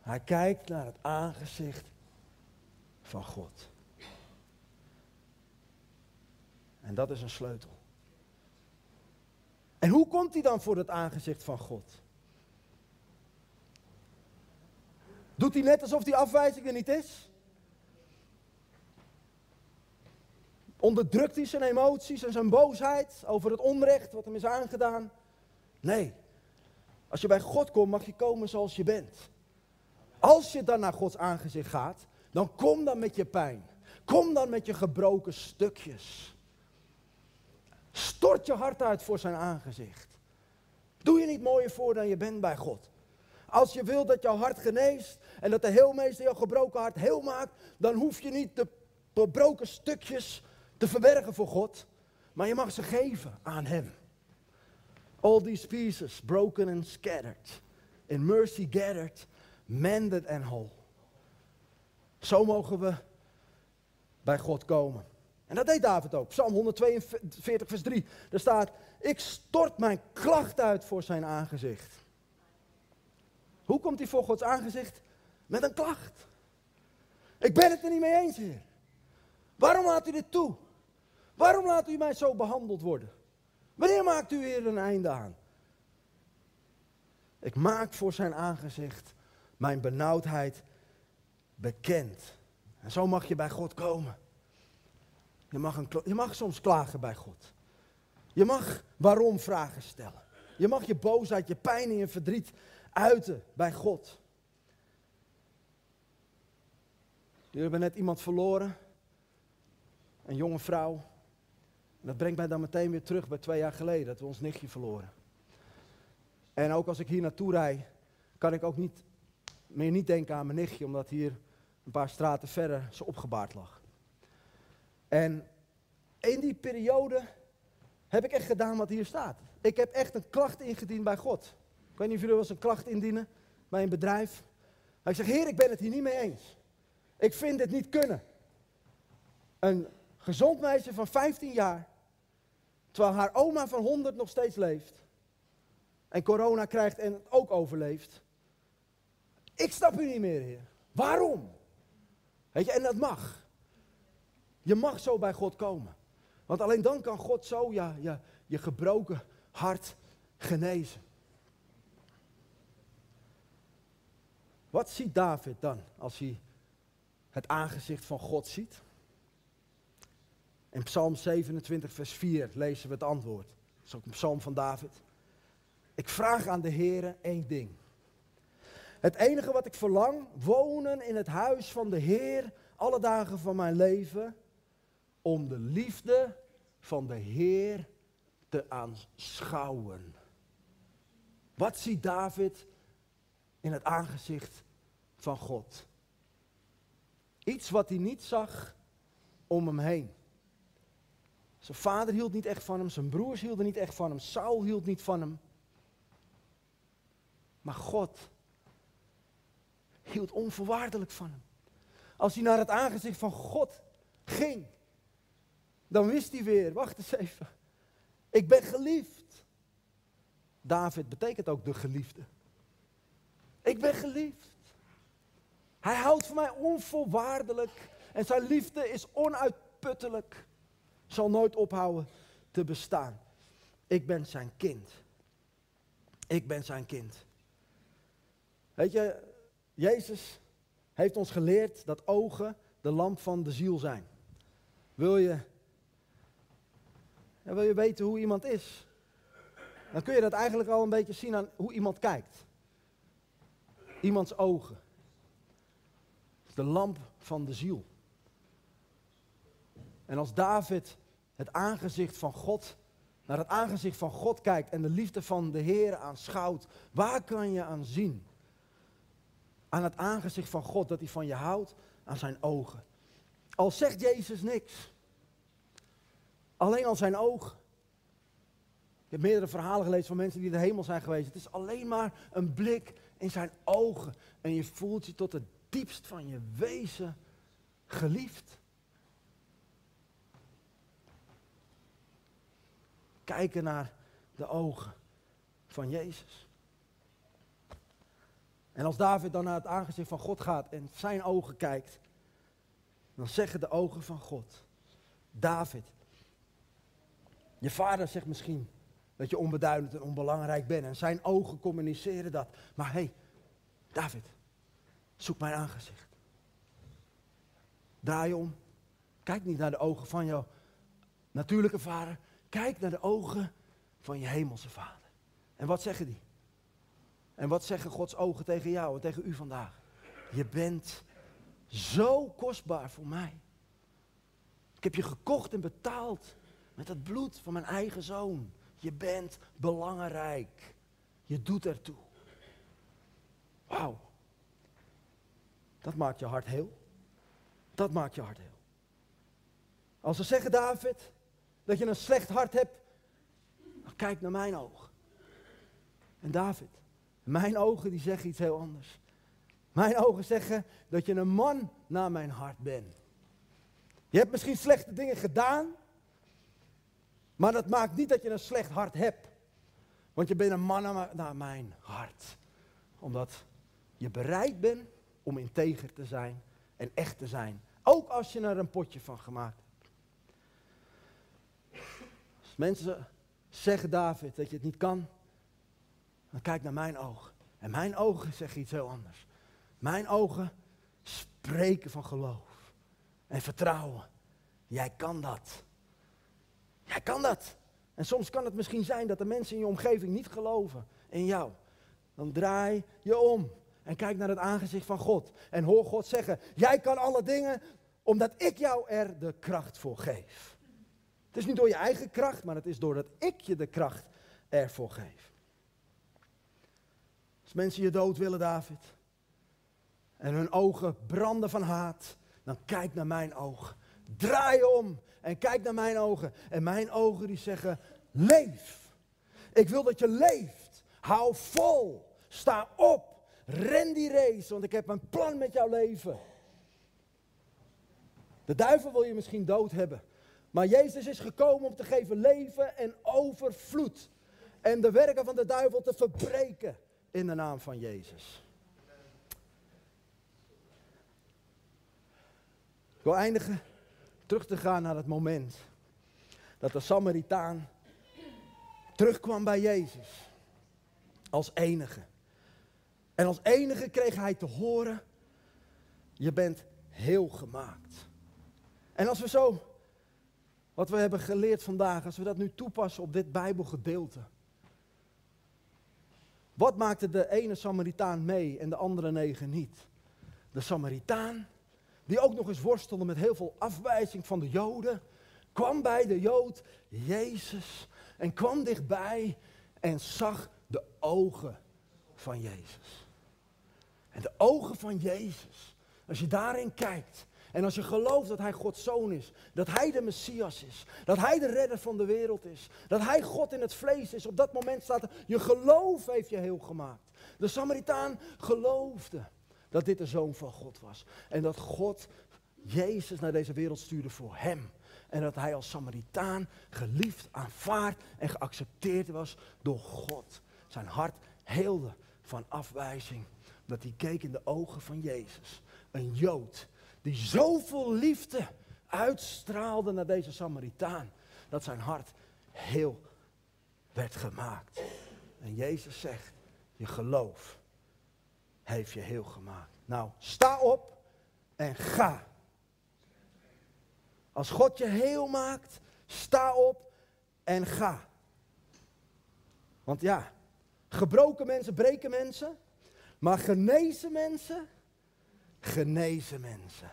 Hij kijkt naar het aangezicht van God. En dat is een sleutel. En hoe komt hij dan voor het aangezicht van God? Doet hij net alsof die afwijzing er niet is? Onderdrukt hij zijn emoties en zijn boosheid over het onrecht wat hem is aangedaan? Nee. Als je bij God komt, mag je komen zoals je bent. Als je dan naar Gods aangezicht gaat, dan kom dan met je pijn. Kom dan met je gebroken stukjes. Stort je hart uit voor zijn aangezicht. Doe je niet mooier voor dan je bent bij God. Als je wilt dat jouw hart geneest en dat de heelmeester jouw gebroken hart heel maakt, dan hoef je niet de gebroken stukjes te verbergen voor God, maar je mag ze geven aan Hem. All these pieces, broken and scattered, in mercy gathered, mended and whole. Zo mogen we bij God komen. En dat deed David ook. Psalm 142, vers 3. Daar staat: Ik stort mijn klacht uit voor zijn aangezicht. Hoe komt hij voor Gods aangezicht? Met een klacht. Ik ben het er niet mee eens, Heer. Waarom laat u dit toe? Waarom laat u mij zo behandeld worden? Wanneer maakt u weer een einde aan? Ik maak voor zijn aangezicht mijn benauwdheid bekend. En zo mag je bij God komen. Je mag, een, je mag soms klagen bij God. Je mag waarom vragen stellen. Je mag je boosheid, je pijn en je verdriet uiten bij God. Jullie hebben net iemand verloren. een jonge vrouw. Dat brengt mij dan meteen weer terug bij twee jaar geleden, dat we ons nichtje verloren. En ook als ik hier naartoe rijd, kan ik ook niet, meer niet denken aan mijn nichtje, omdat hier een paar straten verder ze opgebaard lag. En in die periode heb ik echt gedaan wat hier staat. Ik heb echt een klacht ingediend bij God. Ik weet niet of jullie wel eens een klacht indienen bij een bedrijf. Maar ik zeg, Heer, ik ben het hier niet mee eens. Ik vind dit niet kunnen. Een gezond meisje van 15 jaar, terwijl haar oma van 100 nog steeds leeft. En corona krijgt en ook overleeft. Ik snap u niet meer, Heer. Waarom? Weet je, en dat mag. Je mag zo bij God komen. Want alleen dan kan God zo ja, je gebroken hart genezen. Wat ziet David dan als hij het aangezicht van God ziet? In Psalm 27, vers 4 lezen we het antwoord. Dat is ook een psalm van David. Ik vraag aan de Heer één ding. Het enige wat ik verlang, wonen in het huis van de Heer alle dagen van mijn leven, om de liefde van de Heer te aanschouwen. Wat ziet David in het aangezicht van God? Iets wat hij niet zag om hem heen. Zijn vader hield niet echt van hem, zijn broers hielden niet echt van hem, Saul hield niet van hem. Maar God hield onvoorwaardelijk van hem. Als hij naar het aangezicht van God ging, dan wist hij weer, wacht eens even, ik ben geliefd. David betekent ook de geliefde. Ik ben geliefd. Hij houdt van mij onvoorwaardelijk en zijn liefde is onuitputtelijk. Zal nooit ophouden te bestaan. Ik ben zijn kind. Ik ben zijn kind. Weet je, Jezus heeft ons geleerd dat ogen de lamp van de ziel zijn. Wil je, wil je weten hoe iemand is? Dan kun je dat eigenlijk al een beetje zien aan hoe iemand kijkt. Iemands ogen. De lamp van de ziel. En als David het aangezicht van God, naar het aangezicht van God kijkt en de liefde van de Heer aanschouwt, waar kan je aan zien? aan het aangezicht van God dat hij van je houdt, aan zijn ogen. Al zegt Jezus niks. Alleen al zijn ogen. Ik heb meerdere verhalen gelezen van mensen die in de hemel zijn geweest. Het is alleen maar een blik in zijn ogen. En je voelt je tot het diepst van je wezen geliefd. Kijken naar de ogen van Jezus. En als David dan naar het aangezicht van God gaat en zijn ogen kijkt, dan zeggen de ogen van God, David, je vader zegt misschien dat je onbeduidend en onbelangrijk bent en zijn ogen communiceren dat. Maar hé, hey, David, zoek mijn aangezicht. Draai om, kijk niet naar de ogen van jouw natuurlijke vader, kijk naar de ogen van je hemelse vader. En wat zeggen die? En wat zeggen Gods ogen tegen jou en tegen u vandaag? Je bent zo kostbaar voor mij. Ik heb je gekocht en betaald met het bloed van mijn eigen zoon. Je bent belangrijk. Je doet ertoe. Wauw. Dat maakt je hart heel. Dat maakt je hart heel. Als ze zeggen, David, dat je een slecht hart hebt, kijk naar mijn oog. En David, mijn ogen die zeggen iets heel anders. Mijn ogen zeggen dat je een man naar mijn hart bent. Je hebt misschien slechte dingen gedaan, maar dat maakt niet dat je een slecht hart hebt. Want je bent een man naar mijn hart. Omdat je bereid bent om integer te zijn en echt te zijn. Ook als je er een potje van gemaakt mensen zeggen, David, dat je het niet kan, dan kijk naar mijn ogen. En mijn ogen zeggen iets heel anders. Mijn ogen spreken van geloof en vertrouwen. Jij kan dat. Jij kan dat. En soms kan het misschien zijn dat de mensen in je omgeving niet geloven in jou. Dan draai je om en kijk naar het aangezicht van God. En hoor God zeggen, jij kan alle dingen Omdat ik jou er de kracht voor geef. Het is niet door je eigen kracht, maar het is doordat ik je de kracht ervoor geef. Als mensen je dood willen, David, en hun ogen branden van haat, dan kijk naar mijn ogen. Draai om en kijk naar mijn ogen. En mijn ogen die zeggen, leef. Ik wil dat je leeft. Hou vol. Sta op. Ren die race, want ik heb een plan met jouw leven. De duivel wil je misschien dood hebben. Maar Jezus is gekomen om te geven leven en overvloed. En de werken van de duivel te verbreken in de naam van Jezus. Ik wil eindigen terug te gaan naar het moment dat de Samaritaan terugkwam bij Jezus. Als enige. En als enige kreeg hij te horen, je bent heel gemaakt. En als we zo, wat we hebben geleerd vandaag, als we dat nu toepassen op dit Bijbelgedeelte. Wat maakte de ene Samaritaan mee en de andere negen niet? De Samaritaan, die ook nog eens worstelde met heel veel afwijzing van de Joden, kwam bij de Jood Jezus en kwam dichtbij en zag de ogen van Jezus. En de ogen van Jezus, als je daarin kijkt en als je gelooft dat Hij Gods zoon is, dat Hij de Messias is, dat Hij de redder van de wereld is, dat Hij God in het vlees is, op dat moment staat er, je geloof heeft je heel gemaakt. De Samaritaan geloofde dat dit de zoon van God was en dat God Jezus naar deze wereld stuurde voor hem. En dat hij als Samaritaan geliefd, aanvaard en geaccepteerd was door God. Zijn hart heelde van afwijzing. Dat hij keek in de ogen van Jezus. Een Jood die zoveel liefde uitstraalde naar deze Samaritaan. Dat zijn hart heel werd gemaakt. En Jezus zegt, je geloof heeft je heel gemaakt. Nou, sta op en ga. Als God je heel maakt, sta op en ga. Want ja, gebroken mensen breken mensen, maar genezen mensen, genezen mensen.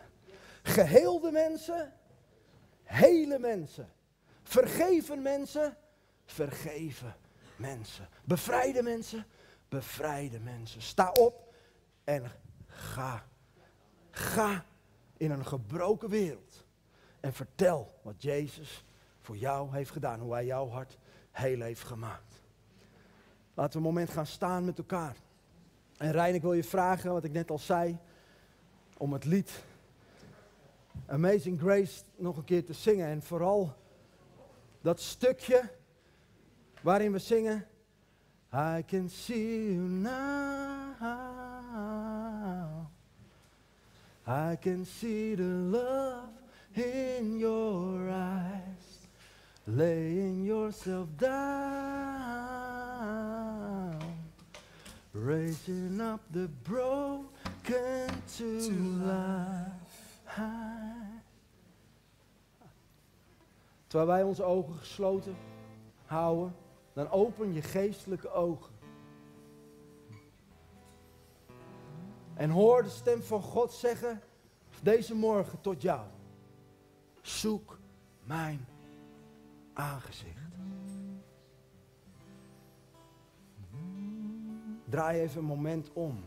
Geheelde mensen, hele mensen. Vergeven mensen, vergeven mensen. Bevrijde mensen, bevrijde mensen. Sta op en ga. Ga in een gebroken wereld. En vertel wat Jezus voor jou heeft gedaan. Hoe hij jouw hart heel heeft gemaakt. Laten we een moment gaan staan met elkaar. En Rijn, ik wil je vragen, wat ik net al zei, om het lied Amazing Grace nog een keer te zingen. En vooral dat stukje waarin we zingen. I can see you now. I can see the love in your eyes. Laying yourself down. Raising up the broken Terwijl wij onze ogen gesloten houden, dan open je geestelijke ogen. En hoor de stem van God zeggen deze morgen tot jou. Zoek mijn aangezicht. Draai even een moment om.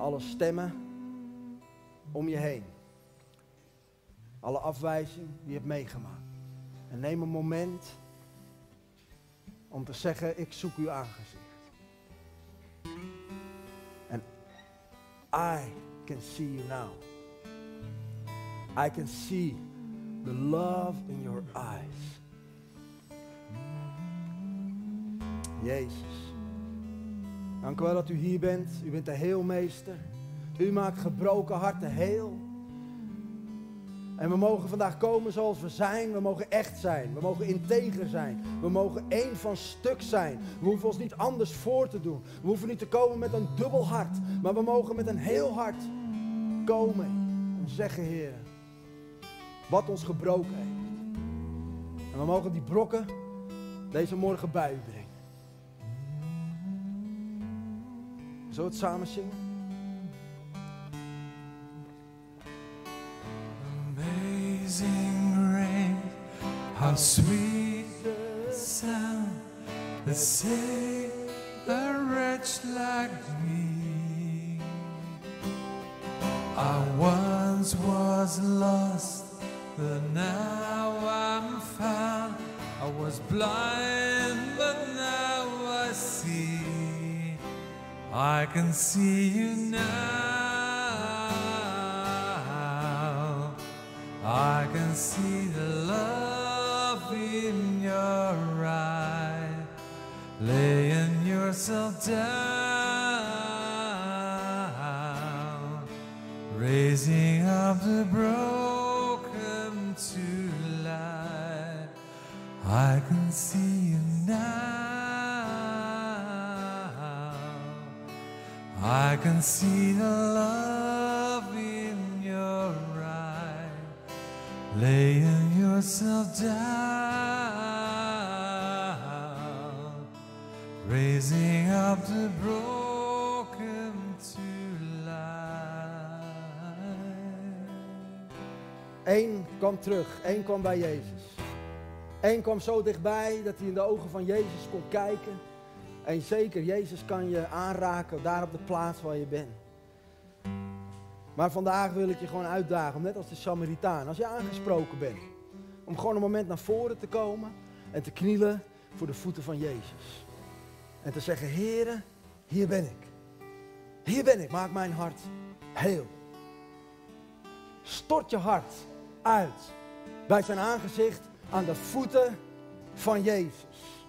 Alle stemmen om je heen. Alle afwijzing die je hebt meegemaakt. En neem een moment om te zeggen, ik zoek uw aangezicht. En I can see you now. I can see the love in your eyes. Jezus. Dank u wel dat u hier bent. U bent de heelmeester. U maakt gebroken harten heel. En we mogen vandaag komen zoals we zijn. We mogen echt zijn. We mogen integer zijn. We mogen één van stuk zijn. We hoeven ons niet anders voor te doen. We hoeven niet te komen met een dubbel hart. Maar we mogen met een heel hart komen. En zeggen, Heer, wat ons gebroken heeft. En we mogen die brokken deze morgen bij u brengen. Zullen we het samen zingen? Amazing grace, how sweet the sound that saved a wretch like me. I once was lost, but now I'm found. I was blind, I can see you now. I can see the love in your eye, laying yourself down, raising up the broken to life. I can see can see the love in your eye, laying yourself down, raising up the broken to life. Eén kwam terug, één kwam bij Jezus. Eén kwam zo dichtbij dat hij in de ogen van Jezus kon kijken. En zeker, Jezus kan je aanraken daar op de plaats waar je bent. Maar vandaag wil ik je gewoon uitdagen, net als de Samaritaan, als je aangesproken bent, om gewoon een moment naar voren te komen en te knielen voor de voeten van Jezus. En te zeggen, Heere, hier ben ik. Hier ben ik, maak mijn hart heel. Stort je hart uit bij zijn aangezicht aan de voeten van Jezus.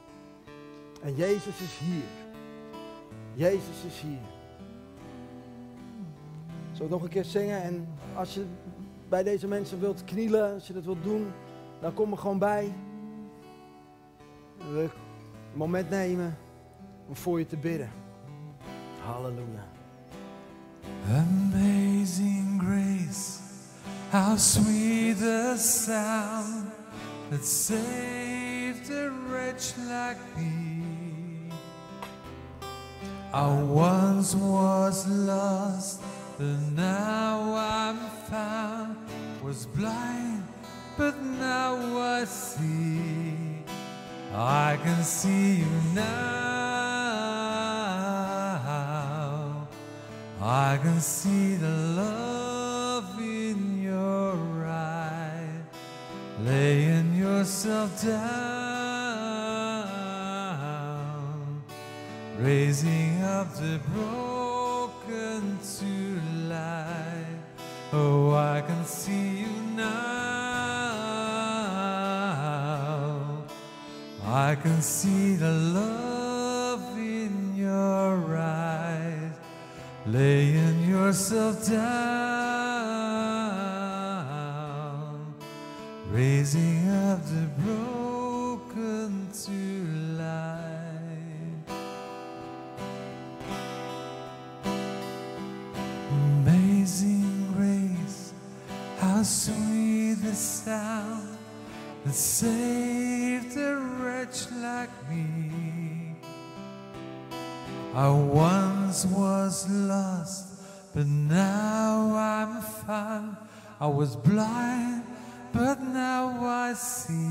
En Jezus is hier. Jezus is hier. Zullen we nog een keer zingen? En als je bij deze mensen wilt knielen, als je dat wilt doen, dan kom er gewoon bij. Een moment nemen om voor je te bidden. Halleluja. Amazing grace, how sweet the sound that saved a wretch like me. I once was lost, but now I'm found. Was blind, but now I see. I can see you now. I can see the love in your eye, laying yourself down, raising up the broken to life. Oh, I can see you now. I can see the love in your eyes, laying yourself down, raising up the broken that saved a wretch like me. I once was lost, but now I'm found. I was blind, but now I see.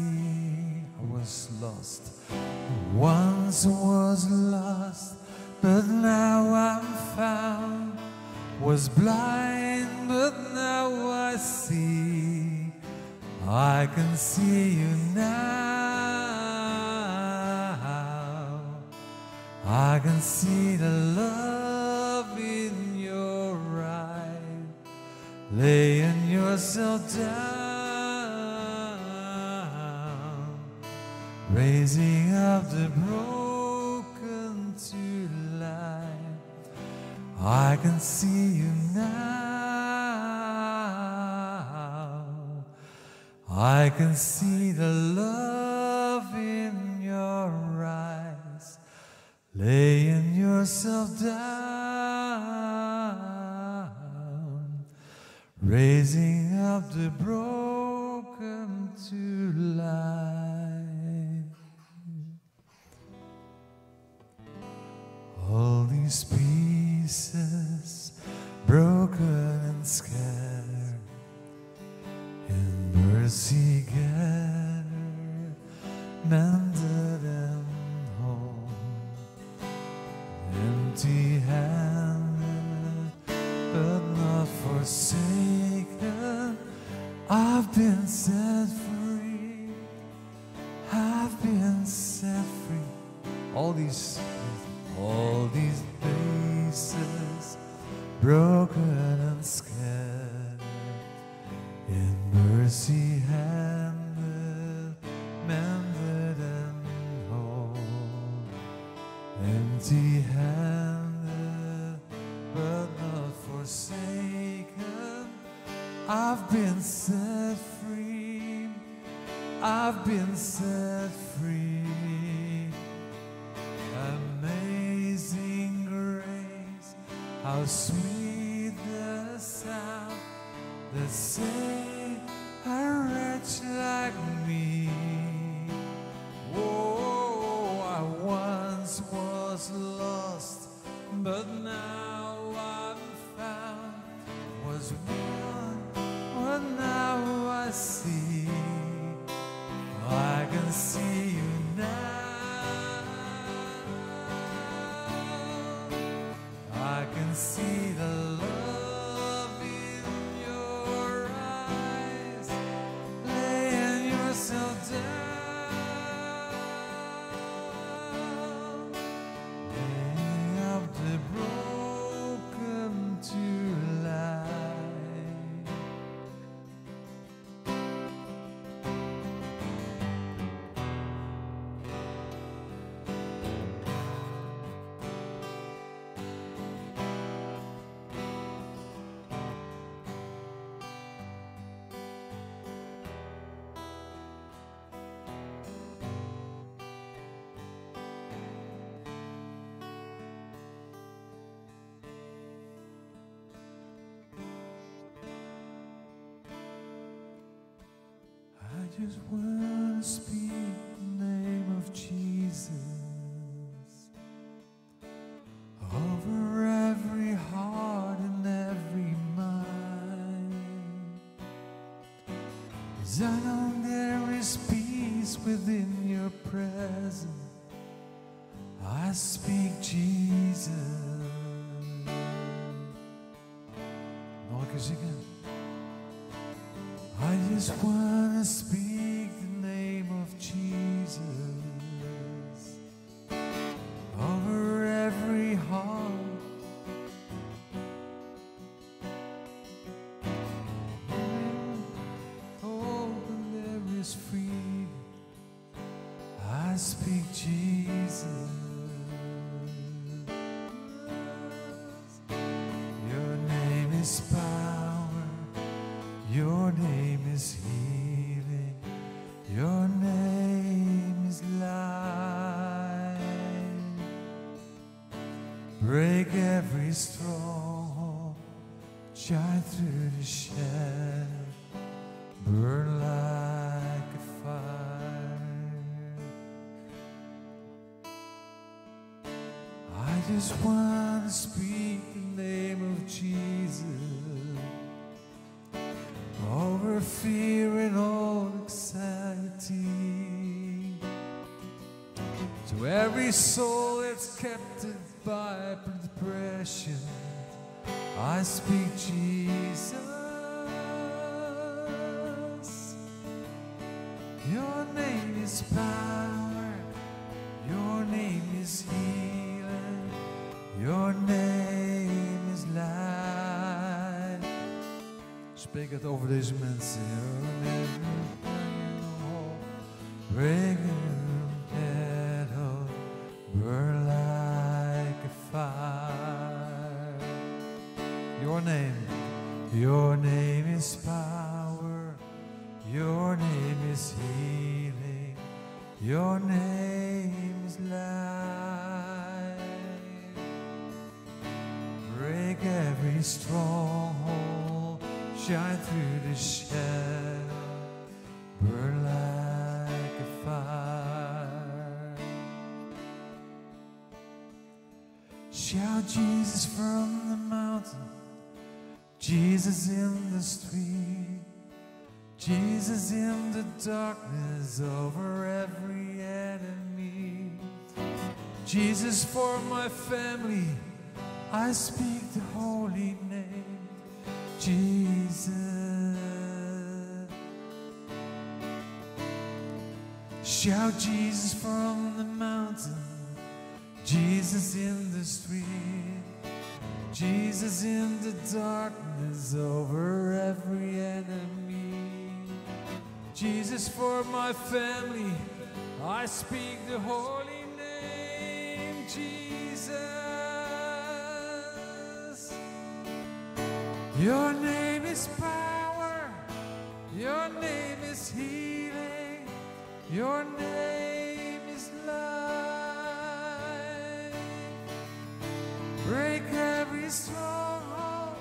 can see the love in your eyes, laying yourself down, raising up the broken to life. All these pieces broken and scattered. mercy now. just want to speak the name of Jesus over every heart and every mind. Cause I know there is peace within your presence. I speak Jesus. No, because you can. I just want must be just want to speak the name of Jesus over fear and all anxiety. To every soul that's captive by depression, I speak Jesus. over deze. Darkness over every enemy. Jesus for my family, I speak the holy name. Jesus. Shout Jesus from the mountain, Jesus in the street, Jesus in the darkness over every enemy. Jesus for my family, I speak the holy name, Jesus. Your name is power, your name is healing, your name is life. Break every stronghold,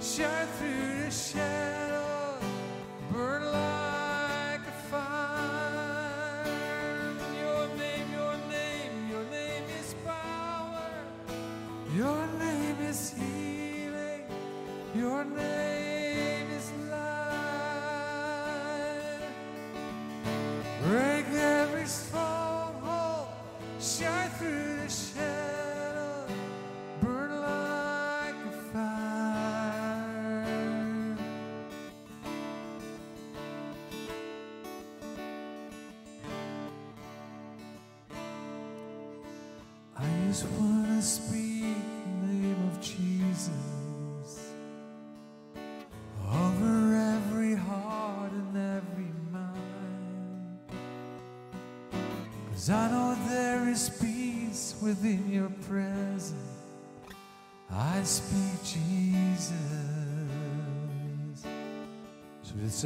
shine through the shadows,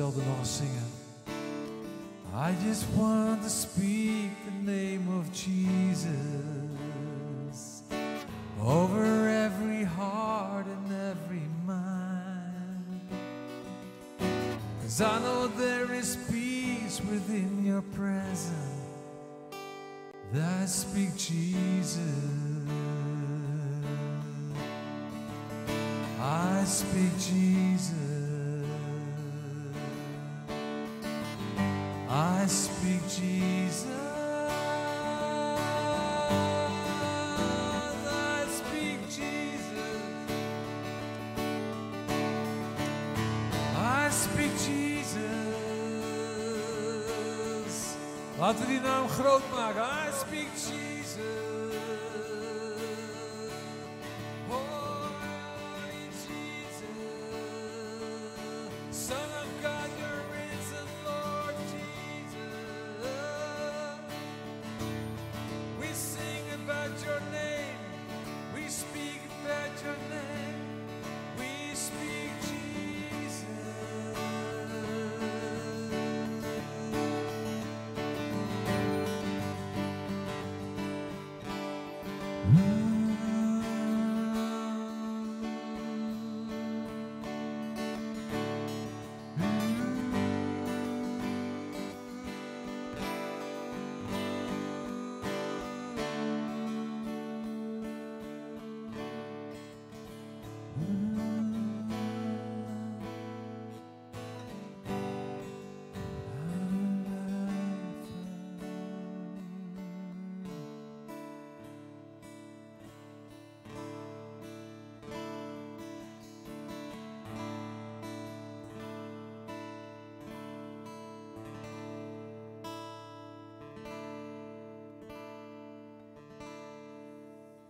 Nog eens zingen? I just want to speak the name of Jesus over every heart and every mind. Cause I know there is peace within your presence. I speak Jesus. I speak Jesus. Laten we die naam groot maken. I speak Jesus.